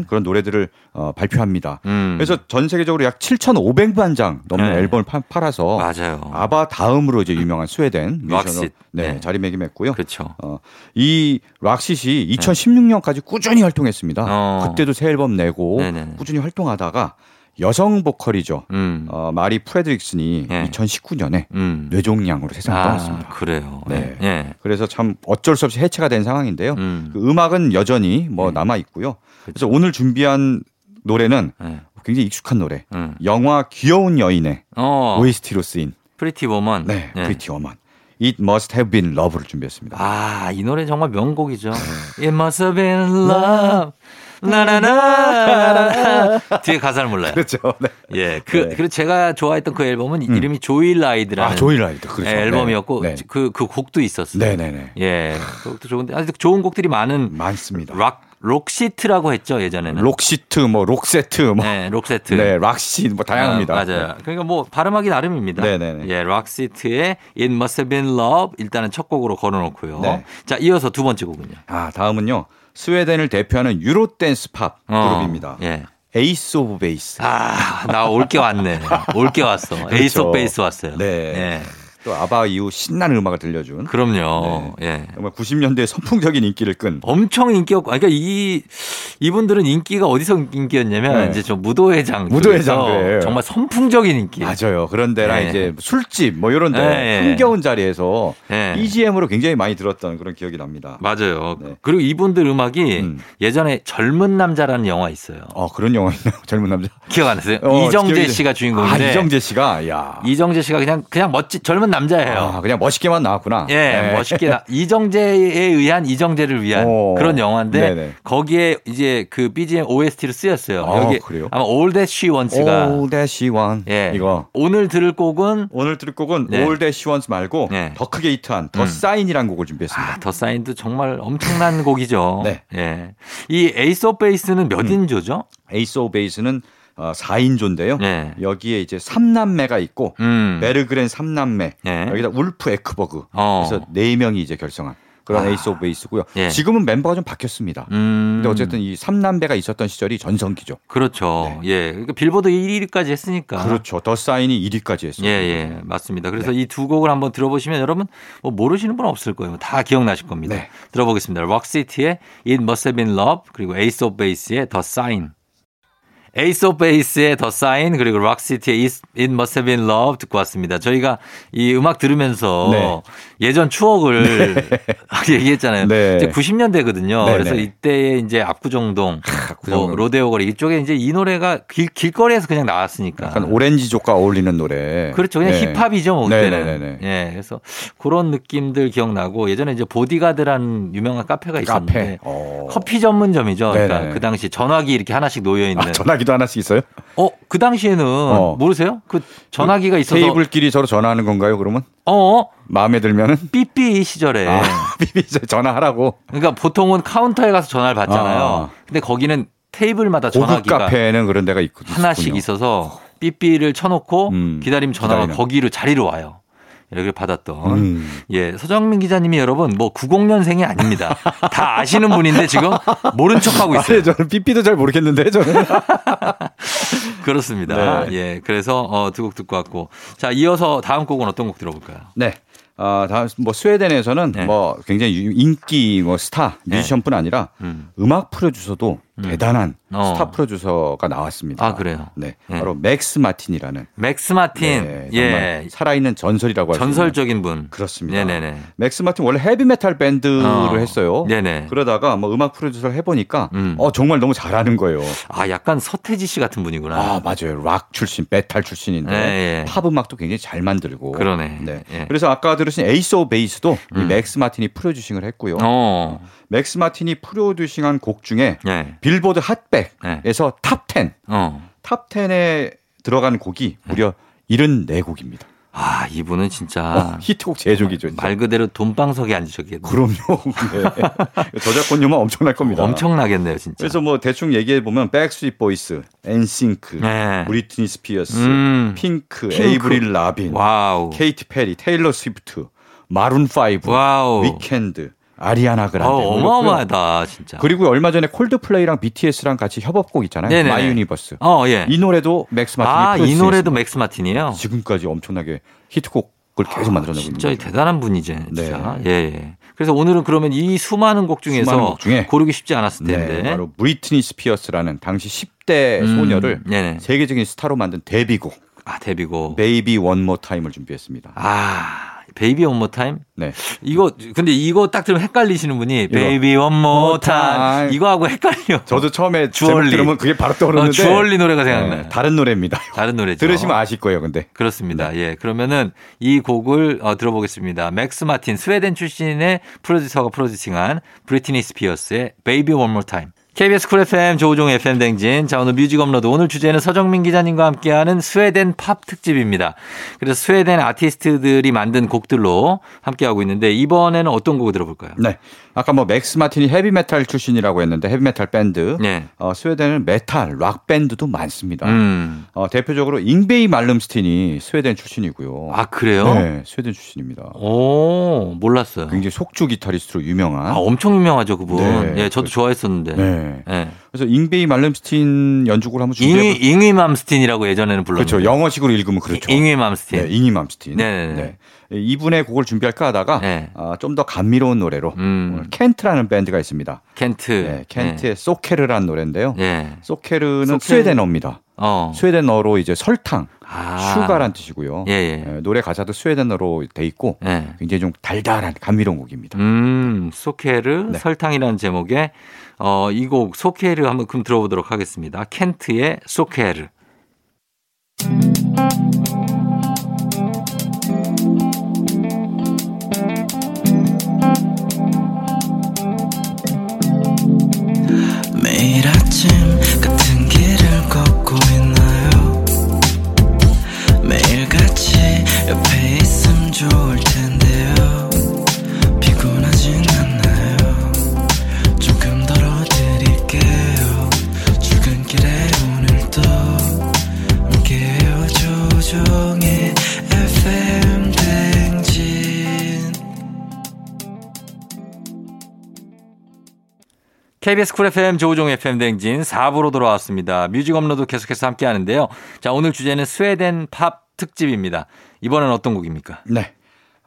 네. 그런 노래들을 어, 발표합니다. 음. 그래서 전 세계적으로 약 7,500만 장 넘는 네. 앨범을 파- 팔아서 맞아요. 아바 다음으로 이제 유명한 스웨덴 뮤지션으로. 네, 네. 자리매김했고요. 그렇죠. 어, 이 락싯이 2016년까지 꾸준히 활동했습니다. 어. 그때도 새 앨범 내고 네네네. 꾸준히 활동하다가 여성 보컬이죠. 음. 어, 마리 프레드릭슨이 네. 2019년에 음. 뇌종양으로 세상을 아, 떠났습니다. 그래요. 네. 네. 예. 그래서 참 어쩔 수 없이 해체가 된 상황인데요. 음. 그 음악은 여전히 뭐 네. 남아 있고요. 그래서 오늘 준비한 노래는 네. 굉장히 익숙한 노래. 음. 영화 귀여운 여인의 어. OST로 쓰인 Pretty Woman. 네, Pretty Woman. It Must Have Been Love를 준비했습니다. 아, 이 노래 정말 명곡이죠. It must have been love. 나나나. 뒤에 가사를 몰라요. 그렇죠. 네. 예. 그, 네. 그리고 제가 좋아했던 그 앨범은 음. 이름이 Joyride라는 아, Joyride. 그렇죠. 예, 앨범이었고 네. 그, 그 곡도 있었어요. 네, 네, 네. 예. 그것도 좋은데 아직 좋은 곡들이 많은 많습니다. 락, 록시트라고 했죠, 예전에는. 록시트, 뭐 록세트, 뭐 네, 록세트. 네, 락시 뭐 다양합니다. 아, 맞아요. 그러니까 뭐 발음하기 나름입니다. 네네네. 예, 락시트의 It Must Have Been Love 일단은 첫 곡으로 걸어놓고요. 네. 자, 이어서 두 번째 곡은요. 아, 다음은요. 스웨덴을 대표하는 유로 댄스 팝 어, 그룹입니다. 예. Ace of Base. 아, 나 올 게 왔네. 올 게 왔어. Ace of Base 왔어요. 네. 예. 또 아바 이후 신나는 음악을 들려준 그럼요. 예. 정말 90년대 선풍적인 인기를 끈 엄청 인기였고, 그러니까 이 이분들은 인기가 어디서 인기였냐면 네. 이제 저 무도회장, 무도회장. 정말 선풍적인 인기. 맞아요. 그런 데랑 네. 이제 술집 뭐 이런 데 네. 흥겨운 자리에서 네. BGM으로 굉장히 많이 들었던 그런 기억이 납니다. 맞아요. 네. 그리고 이분들 음악이 음. 예전에 젊은 남자라는 영화 있어요. 어, 그런 영화 있나요? 젊은 남자. 기억 안 나세요? 어, 이정재 기억이- 씨가 주인공인데 아, 이정재 씨가 야. 이정재 씨가 그냥 그냥 멋진 젊은 남자예요. 아, 그냥 멋있게만 나왔구나. 예, 네. 멋있게 나, 이정재에 의한 이정재를 위한 오. 그런 영화인데 네네. 거기에 이제 그 BGM OST로 쓰였어요. 아, 여기 그래요? 아마 All That She Wants가 All That She Want. 예. 이거. 오늘 들을 곡은 오늘 들을 곡은 네. All That She Wants 말고 네. 더 크게 히트한 The 음. Sign이라는 곡을 준비했습니다. 아, The Sign도 정말 엄청난 곡이죠. 네. 예. 이 Ace of Base는 몇 음. 인조죠? Ace of Base는 어, 4인조인데요. 네. 여기에 이제 3남매가 있고 음. 베르그렌 3남매 예. 여기다 울프 에크버그 어. 그래서 네 명이 이제 결성한 그런 아. Ace of Base고요. 예. 지금은 멤버가 좀 바뀌었습니다. 음. 근데 어쨌든 이 3남매가 있었던 시절이 전성기죠. 그렇죠. 예. 그러니까 빌보드 1위까지 했으니까. 네. 그렇죠. The Sign이 1위까지 했어요. 예, 예, 맞습니다. 그래서 네. 이두 곡을 한번 들어보시면 여러분 뭐 모르시는 분 없을 거예요. 다 기억나실 겁니다. 네. 들어보겠습니다. 록시티의 It Must Have Been Love 그리고 Ace of Base의 The Sign. Ace of Base의 The Sign 그리고 록시티의 It Must Have Been Love 듣고 왔습니다. 저희가 이 음악 들으면서 네. 예전 추억을 얘기했잖아요. 네. 이제 90년대거든요. 네, 그래서 네. 이때에 이제 압구정동, 압구정동. 뭐 로데오 거리 이쪽에 이제 이 노래가 길, 길거리에서 그냥 나왔으니까. 약간 오렌지족과 어울리는 노래. 그렇죠. 그냥 네. 힙합이죠, 뭐 그때는. 예, 그래서 그런 느낌들 기억나고 예전에 이제 보디가드라는 유명한 카페가 있었는데 카페. 어. 커피 전문점이죠. 그러니까. 그 당시 전화기 이렇게 하나씩 놓여 있는. 아, 전화기도 하나씩 있어요? 어, 그 당시에는 모르세요? 그 전화기가 있어서 테이블끼리 서로 전화하는 건가요, 그러면? 어, 마음에 들면은? 삐삐 시절에 아, 비비 전화하라고. 그러니까 보통은 카운터에 가서 전화를 받잖아요. 아. 근데 거기는 테이블마다 전화기가 카페에는 그런 데가 있, 하나씩. 있어서 삐삐를 쳐놓고 음, 기다리면 전화가 기다리면. 거기로 자리로 와요. 이렇게 받았던. 음. 예, 서정민 기자님이 여러분 뭐 90년생이 아닙니다. 다 아시는 분인데 지금 모른 척하고 있어요. 아니, 저는 삐삐도 잘 모르겠는데, 저는. 그렇습니다. 네. 예, 그래서 어, 두 곡 듣고 왔고 자 이어서 다음 곡은 어떤 곡 들어볼까요? 네. 아, 다음 뭐 스웨덴에서는 네. 뭐 굉장히 유- 인기 뭐 스타 뮤지션뿐 아니라 음. 음악 프로듀서도 대단한 어. 스타 프로듀서가 나왔습니다. 아, 그래요? 네. 네. 바로 맥스 마틴이라는 맥스 마틴, 네, 정말 예, 살아있는 전설이라고 할수 전설적인 분. 그렇습니다. 네네네. 맥스 마틴 원래 헤비 메탈 밴드를 어. 했어요. 네네. 그러다가 뭐 음악 프로듀서를 해보니까 음. 어 정말 너무 잘하는 거예요. 아, 약간 서태지 씨 같은 분이구나. 아 맞아요. 락 출신, 메탈 출신인데 네, 예. 팝 음악도 굉장히 잘 만들고. 그러네. 네. 예. 그래서 아까 들으신 Ace of Base도 이 음. 맥스 마틴이 프로듀싱을 했고요. 어, 맥스 마틴이 프로듀싱한 곡 중에 예, 빌보드 hot백에서 top 10, 어. top 10에 들어간 곡이 무려 74곡입니다. 아, 이분은 진짜 어, 히트곡 제조기죠. 진짜. 말 그대로 돈방석에 앉으셨겠네요. 그럼요. 네. 저작권료만 엄청날 겁니다. 엄청나겠네요, 진짜. 그래서 뭐 대충 얘기해 보면 Backstreet Boys, NSYNC, 네. 브리트니 스피어스, 음. 핑크, 핑크. 에이브릴 라빈, 와우. 케이티 페리, 테일러 스위프트, Maroon 5, 와우. Weeknd, 아리아나 어, 그란데. 어마어마하다, 진짜. 그리고 얼마 전에 Coldplay랑 BTS랑 같이 협업곡 있잖아요. 네네네. My Universe. 어, 예. 이 노래도 맥스 마틴이 아, 이 프로듀스 노래도. 맥스 마틴이에요? 지금까지 엄청나게 히트곡을 계속 만들어내고 있는 진짜. 대단한 진짜. 네. 예, 예. 그래서 오늘은 그러면 이 수많은 곡 중에서 수많은 곡 중에 고르기 쉽지 않았을 텐데. 네, 바로 브리트니 스피어스라는 당시 10대 음, 소녀를 네네. 세계적인 스타로 만든 데뷔곡 아, 데뷔곡. Baby One More Time을 준비했습니다. 아, Baby One More Time? 네. 이거 근데 이거 딱 들으면 헷갈리시는 분이 이거. Baby One More Time Time. 이거하고 헷갈려. 저도 처음에 주얼리. 들으면 그게 바로 떠오르는데 어, 주얼리 노래가 생각나요. 네, 다른 노래입니다. 다른 노래죠. 들으시면 아실 거예요, 근데. 그렇습니다. 예. 그러면은 이 곡을 어, 들어보겠습니다. 맥스 마틴 스웨덴 출신의 프로듀서가 프로듀싱한 브리트니 스피어스의 Baby One More Time. KBS Cool FM 조우종 FM 대행진. 자, 오늘 뮤직 업로드. 오늘 주제는 서정민 기자님과 함께하는 스웨덴 팝 특집입니다. 그래서 스웨덴 아티스트들이 만든 곡들로 함께하고 있는데 이번에는 어떤 곡을 들어볼까요? 네. 아까 뭐 맥스 마틴이 헤비메탈 출신이라고 했는데 헤비메탈 밴드. 네. 어, 스웨덴은 메탈, 락 밴드도 많습니다. 음. 어, 대표적으로 잉베이 말름스틴이 스웨덴 출신이고요. 아, 그래요? 네, 스웨덴 출신입니다. 오, 몰랐어요. 굉장히 속주 기타리스트로 유명한. 아, 엄청 유명하죠, 그분. 네. 예, 저도 좋아했었는데. 네. 예. 그래서 잉베이 말름스틴 연주곡을 한번 잉위, 준비해 잉위 맘스틴이라고 예전에는 불렀는데. 그렇죠. 영어식으로 읽으면 그렇죠. 잉위 맘스틴. 네, 잉이 맘스틴. 네네네. 이분의 곡을 준비할까 하다가 네. 좀더 감미로운 노래로 음. 오늘 Kent라는 밴드가 있습니다. Kent. 네, Kent의 Socker라는 노래인데요. 예. Socker는 Socker. 스웨덴어입니다. 어. 스웨덴어로 이제 설탕, 아. sugar란 뜻이고요. 예, 예. 예, 노래 가사도 스웨덴어로 돼 있고 예. 굉장히 좀 달달한 감미로운 곡입니다. 음, Socker 네. 설탕이라는 제목의 어, 이 곡 소케르 한번 그럼 들어보도록 하겠습니다. 켄트의 소케르. KBS 쿨 FM 조우종 FM 대행진 4부로 돌아왔습니다. 뮤직 업로드 계속해서 함께 하는데요. 자, 오늘 주제는 스웨덴 팝 특집입니다. 이번엔 어떤 곡입니까? 네.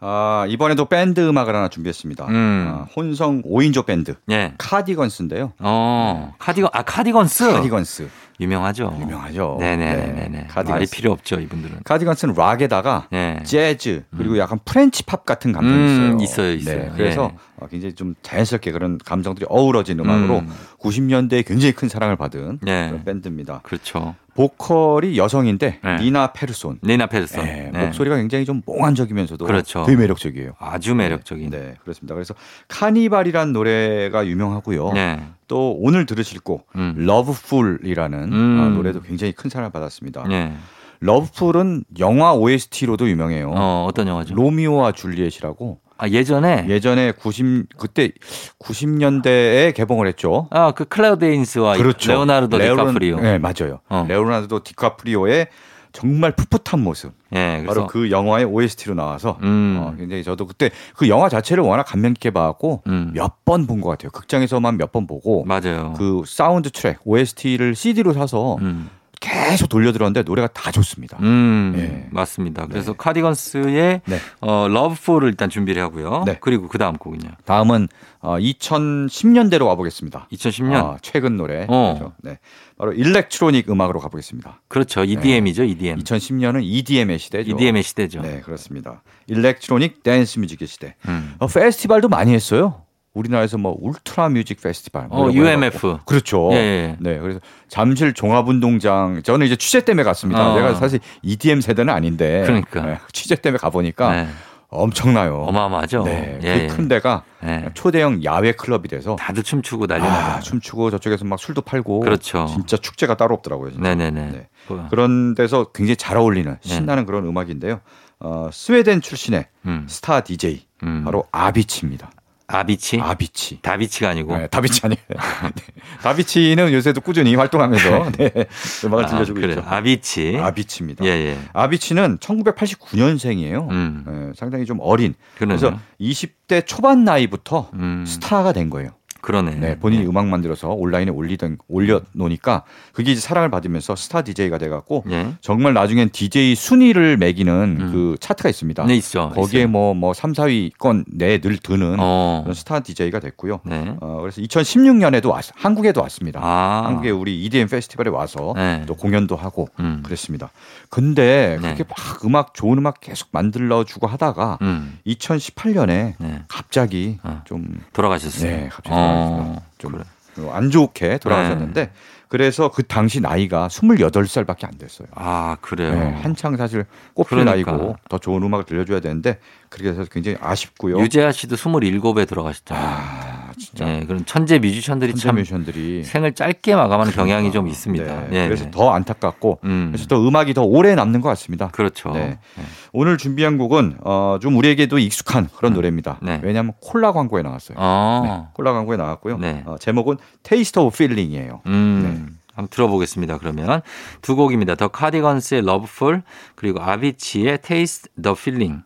아, 이번에도 밴드 음악을 하나 준비했습니다. 음. 아, 혼성 5인조 밴드 예. 카디건스인데요. 어, 카디건, 아, 카디건스. 카디건스 유명하죠. 유명하죠. 네네네네. 네. 카디건스. 말이 필요 없죠 이분들은. 카디건스는 락에다가 네. 재즈 그리고 음. 약간 프렌치 팝 같은 감정이 음, 있어요. 음, 있어요, 있어요. 네, 그래서 네. 어, 굉장히 좀 자연스럽게 그런 감정들이 어우러진 음. 음악으로 음. 90년대에 굉장히 큰 사랑을 받은 네. 그런 밴드입니다. 그렇죠. 보컬이 여성인데 네. 니나 페르손. 니나 페르손. 네, 네. 목소리가 굉장히 좀 몽환적이면서도 그렇죠. 되게 매력적이에요. 아주 매력적인. 네, 네 그렇습니다. 그래서 Carnival이라는 노래가 유명하고요. 네. 네. 또 오늘 들으실 곡 음. Lovefool이라는 음. 아, 노래도 굉장히 큰 사랑을 받았습니다. 네. Lovefool은 영화 OST로도 유명해요. 어, 어떤 영화죠? 로미오와 줄리엣이라고 아, 예전에 예전에 90 그때 90년대에 개봉을 했죠. 아, 그 클레어 데인즈와 레오나르도 레오나- 디카프리오. 네, 맞아요. 어. 레오나르도 디카프리오의 정말 풋풋한 모습. 예, 바로 그래서 그 영화의 OST로 나와서 음. 어, 굉장히 저도 그때 그 영화 자체를 워낙 감명 깊게 봐갖고 음. 몇번 본 것 같아요. 극장에서만 몇 번 보고 맞아요. 그 사운드 트랙 OST를 CD로 사서 음. 계속 돌려 들었는데 노래가 다 좋습니다. 음, 예. 맞습니다. 그래서 카디건스의 네. 어, Lovefool을 일단 준비를 하고요. 네. 그리고 그 다음 곡은요. 다음은 어, 2010년대로 가보겠습니다. 2010년. 아, 최근 노래. 어. 그렇죠. 네. 바로 일렉트로닉 음악으로 가보겠습니다. 그렇죠. EDM이죠, EDM. 2010년은 EDM의 시대죠. EDM의 시대죠. 네, 그렇습니다. 일렉트로닉 댄스 뮤직의 시대. 음. 어, 페스티벌도 많이 했어요. 우리나라에서 뭐 울트라 뮤직 페스티벌. 뭐 어, UMF. 해갖고. 그렇죠. 예, 예. 네, 그래서 잠실 종합운동장 저는 이제 취재 때문에 갔습니다. 어. 내가 사실 EDM 세대는 아닌데. 그러니까. 네, 취재 때문에 가보니까 네. 엄청나요. 어마어마하죠. 네, 예, 그큰 데가 예. 초대형 야외 클럽이 돼서 다들 춤추고 난리 아, 나요. 춤추고 저쪽에서 막 술도 팔고 그렇죠. 진짜 축제가 따로 없더라고요. 진짜. 네네네. 네. 뭐, 그런 데서 굉장히 잘 어울리는 신나는 그런 음악인데요. 어, 스웨덴 출신의 음. 스타 DJ 음. 바로 아비치입니다. 아비치? 아비치. 다비치가 아니고. 네, 다비치 아니에요. 네. 다비치는 요새도 꾸준히 활동하면서 네, 음악을 들려주고 아, 그래. 있죠. 아비치. 아비치입니다. 예, 예. 아비치는 1989년생이에요. 음. 상당히 좀 어린. 그러네요. 그래서 20대 초반 나이부터 음. 스타가 된 거예요. 그러네. 네, 본인이 음악 만들어서 온라인에 올리던 올려 놓으니까 그게 이제 사랑을 받으면서 스타 DJ가 돼 갖고 예. 정말 나중엔 DJ 순위를 매기는 음. 그 차트가 있습니다. 네, 있죠. 거기에 있어요. 뭐, 뭐 3, 4위권 내에 늘 드는 어. 그런 스타 DJ가 됐고요. 네. 어, 그래서 2016년에도 왔, 한국에도 왔습니다. 아. 한국에 우리 EDM 페스티벌에 와서 네. 또 공연도 하고 음. 그랬습니다. 근데 네. 그렇게 막 음악 좋은 음악 계속 만들어 주고 하다가 음. 2018년에 네. 갑자기 어. 좀 돌아가셨어요. 네, 갑자기 아가셨어요. 좀 그래. 안 좋게 돌아가셨는데 네. 그래서 그 당시 나이가 28살밖에 안 됐어요. 아, 그래요. 네, 한창 사실 꽃필 그러니까. 나이고 더 좋은 음악을 들려줘야 되는데 그렇게 해서 굉장히 아쉽고요. 유재하 씨도 27에 돌아가셨잖아요. 아, 진짜 네, 그런 천재 뮤지션들이 참 뮤지션들이 생을 짧게 마감하는 경향이 좀 있습니다. 네, 네, 그래서 네. 더 안타깝고 음. 그래서 더 음악이 더 오래 남는 것 같습니다. 그렇죠. 네. 오늘 준비한 곡은 어, 좀 우리에게도 익숙한 그런 노래입니다. 네. 왜냐하면 콜라 광고에 나왔어요. 어. 네, 콜라 광고에 나왔고요. 네. 어, 제목은 Taste the Feeling이에요. 음. 한번 들어보겠습니다. 그러면 두 곡입니다. 더 카디건스의 Lovefool 그리고 아비치의 Taste the Feeling.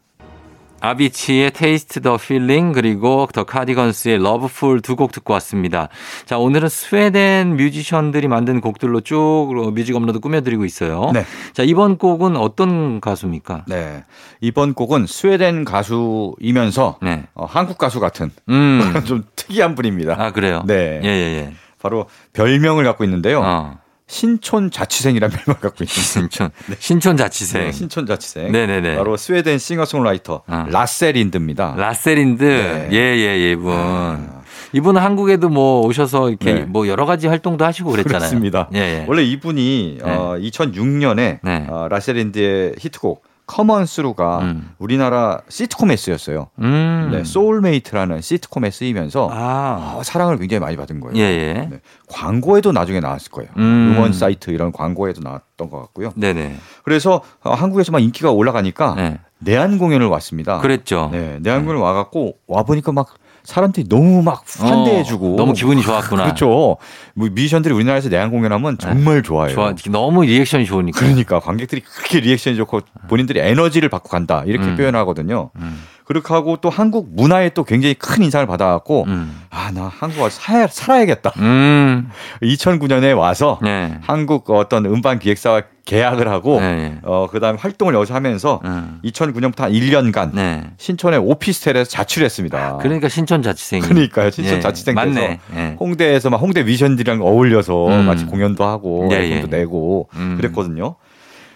아비치의 Taste the Feeling 그리고 더 카디건스의 Lovefool 두곡 듣고 왔습니다. 자 오늘은 스웨덴 뮤지션들이 만든 곡들로 쭉 뮤직 업로드 꾸며드리고 있어요. 네. 자 이번 곡은 어떤 가수입니까? 네. 이번 곡은 스웨덴 가수이면서 네. 어, 한국 가수 같은 음. 좀 특이한 분입니다. 아 그래요? 네. 예예예. 바로 별명을 갖고 있는데요. 어. 신촌 자취생이라는 별명을 갖고 있습니다. 신촌 신촌 자취생. 네, 신촌 자취생. 네네네. 바로 스웨덴 싱어송라이터 어. 라세 린드입니다. 라세 린드 네. 예 예 예 이분 아. 이분은 한국에도 뭐 오셔서 이렇게 네. 뭐 여러 가지 활동도 하시고 그랬잖아요. 그렇습니다. 예, 예. 원래 이분이 어, 2006년에 네. 어, 라세 린드의 히트곡 C'mon Through가 음. 우리나라 시트콤에 쓰였어요. 음. 네, 소울메이트라는 시트콤에 쓰이면서 아. 어, 사랑을 굉장히 많이 받은 거예요. 예, 예. 네, 광고에도 나중에 나왔을 거예요. 음. 음원 사이트 이런 광고에도 나왔던 것 같고요. 네네. 그래서 어, 한국에서만 인기가 올라가니까 네. 내한 공연을 왔습니다. 그랬죠. 네, 내한 공연을 와갖고 와 보니까 막 사람들이 너무 막 환대해주고 어, 너무 기분이 좋았구나. 그렇죠. 뭐 뮤지션들이 우리나라에서 내한 공연하면 정말 좋아해요. 좋아. 너무 리액션이 좋으니까. 그러니까 관객들이 그렇게 리액션이 좋고 본인들이 에너지를 받고 간다 이렇게 음. 표현하거든요. 음. 그렇게 하고 또 한국 문화에 또 굉장히 큰 인상을 받아갖고 음. 아나 한국 와서 살, 살아야겠다. 음. 2009년에 와서 네. 한국 어떤 음반 기획사와 계약을 하고 네. 어 그다음에 활동을 여기서 하면서 음. 2009년부터 한 1년간 네. 신촌의 오피스텔에서 자취를 했습니다. 그러니까 신촌 자취생. 그러니까요. 신촌 예. 자취생 맞네. 예. 홍대에서 막 홍대 뮤지션들이랑 어울려서 음. 같이 공연도 하고 예, 앨범도 예. 내고 음. 그랬거든요.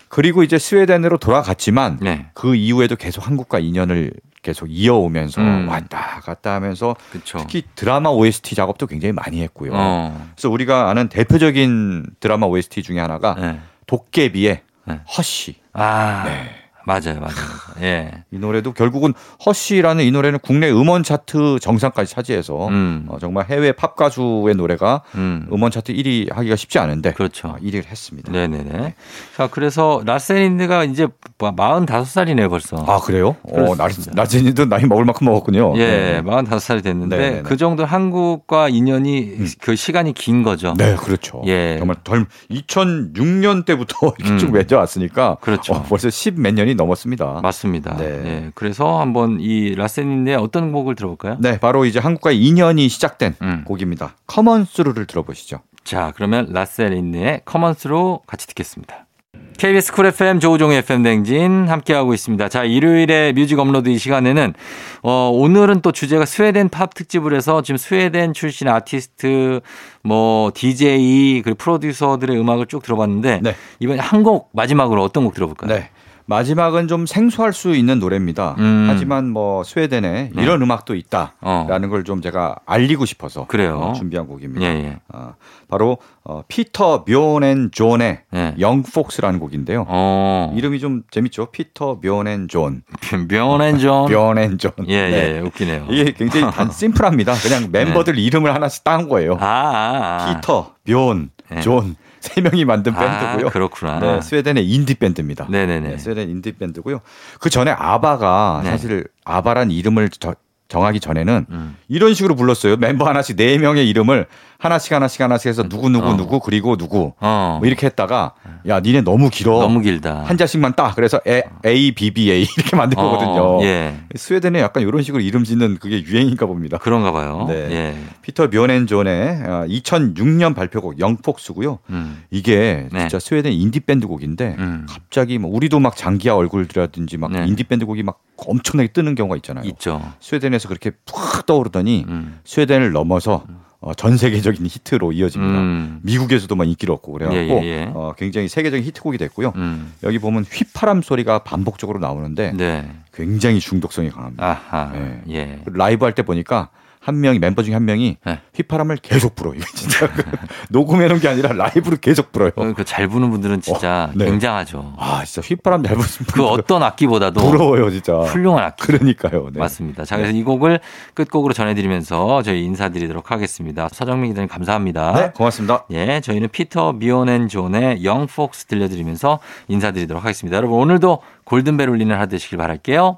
그리고 이제 스웨덴으로 돌아갔지만 네. 그 이후에도 계속 한국과 인연을 계속 이어오면서 음. 왔다 갔다 하면서 그렇죠. 특히 드라마 OST 작업도 굉장히 많이 했고요. 어. 그래서 우리가 아는 대표적인 드라마 OST 중에 하나가 네. 도깨비의 네. 허쉬. 아. 네. 맞아요, 맞아요. 예. 이 노래도 결국은 Hush라는 이 노래는 국내 음원 차트 정상까지 차지해서 음. 어, 정말 해외 팝 가수의 노래가 음. 음원 차트 1위 하기가 쉽지 않은데 그렇죠. 어, 1위를 했습니다. 네네네. 자, 그래서 라세 린드가 이제 45살이네요, 벌써. 아 그래요? 어. 나진이도 나이 먹을 만큼 먹었군요. 예, 네. 45살이 됐는데 네네네. 그 정도 한국과 인연이 그 시간이 긴 거죠. 네, 그렇죠. 예. 정말 덜 2006년 때부터 이렇게 음. 쭉 맺어왔으니까 그렇죠. 어, 벌써 10 몇 년이 넘었습니다. 맞습니다. 네. 예. 그래서 한번 이 라세 린드의 어떤 곡을 들어볼까요? 네, 바로 이제 한국과의 인연이 시작된 음. 곡입니다. 커먼스루를 들어보시죠. 자, 그러면 라세 린드의 C'mon Through 같이 듣겠습니다. KBS 쿨 FM 조우종의 FM 대행진 함께하고 있습니다. 자, 일요일에 뮤직 업로드 이 시간에는 어, 오늘은 또 주제가 스웨덴 팝 특집을 해서 지금 스웨덴 출신 아티스트 뭐 DJ 그리고 프로듀서들의 음악을 쭉 들어봤는데 네. 이번에 한 곡 마지막으로 어떤 곡 들어볼까요? 네. 마지막은 좀 생소할 수 있는 노래입니다. 음. 하지만 뭐 스웨덴에 네. 이런 음악도 있다라는 어. 걸좀 제가 알리고 싶어서 그래요. 어, 준비한 곡입니다. 예, 예. 어, 바로 어, 피터 비욘 앤 존의 예. Young Folks라는 곡인데요. 어. 이름이 좀 재밌죠. 피터 비욘 앤 존. 비욘 앤 존. 비욘 앤 존. 예, 네. 예, 웃기네요. 이게 굉장히 단 심플합니다. 그냥 멤버들 이름을 하나씩 딴 거예요. 아, 아, 아. 피터, 묘, 네. 존. 세 명이 만든 아, 밴드고요. 그렇구나. 네, 스웨덴의 인디 밴드입니다. 네네네. 네, 스웨덴 인디 밴드고요. 그 전에 아바가 네. 사실 아바란 이름을 저- 정하기 전에는 음. 이런 식으로 불렀어요. 멤버 하나씩 네 명의 이름을 하나씩 하나씩 하나씩 해서 누구 누구 어. 누구 그리고 누구 어. 뭐 이렇게 했다가 야 니네 너무 길어. 너무 길다. 한 자씩만 따. 그래서 A, A, B, B, A 이렇게 만든 어, 거거든요. 예. 스웨덴에 약간 이런 식으로 이름 짓는 그게 유행인가 봅니다. 그런가 봐요. 네. 예. 피터 비욘 앤 존의 2006년 발표곡 Young Folks고요. 음. 이게 네. 진짜 스웨덴 인디 밴드 곡인데 음. 갑자기 뭐 우리도 막 장기하 얼굴이라든지 막 네. 인디 밴드 곡이 막 엄청나게 뜨는 경우가 있잖아요. 있죠. 스웨덴에서 그렇게 푹 떠오르더니 음. 스웨덴을 넘어서 어, 전 세계적인 히트로 이어집니다. 음. 미국에서도 막 인기를 얻고 그래갖고 예, 예, 예. 어, 굉장히 세계적인 히트곡이 됐고요. 음. 여기 보면 휘파람 소리가 반복적으로 나오는데 네. 굉장히 중독성이 강합니다. 네. 예. 라이브 할 때 보니까 한 명이 멤버 중에 한 명이 네. 휘파람을 계속 불어요. 이거 진짜 그 녹음해 놓은 게 아니라 라이브로 계속 불어요. 그 잘 부는 분들은 진짜 어, 네. 굉장하죠. 아 진짜 휘파람 잘 부르는 그 어떤 악기보다도 부러워요 진짜. 훌륭한 악기. 그러니까요. 네. 맞습니다. 자, 그래서 이 곡을 끝곡으로 전해 드리면서 저희 인사드리도록 하겠습니다. 서정민 기자님 감사합니다. 네 고맙습니다. 예, 저희는 Peter and John의 Young Folks 들려드리면서 인사드리도록 하겠습니다. 여러분 오늘도 골든벨 울리는 하루 되시길 바랄게요.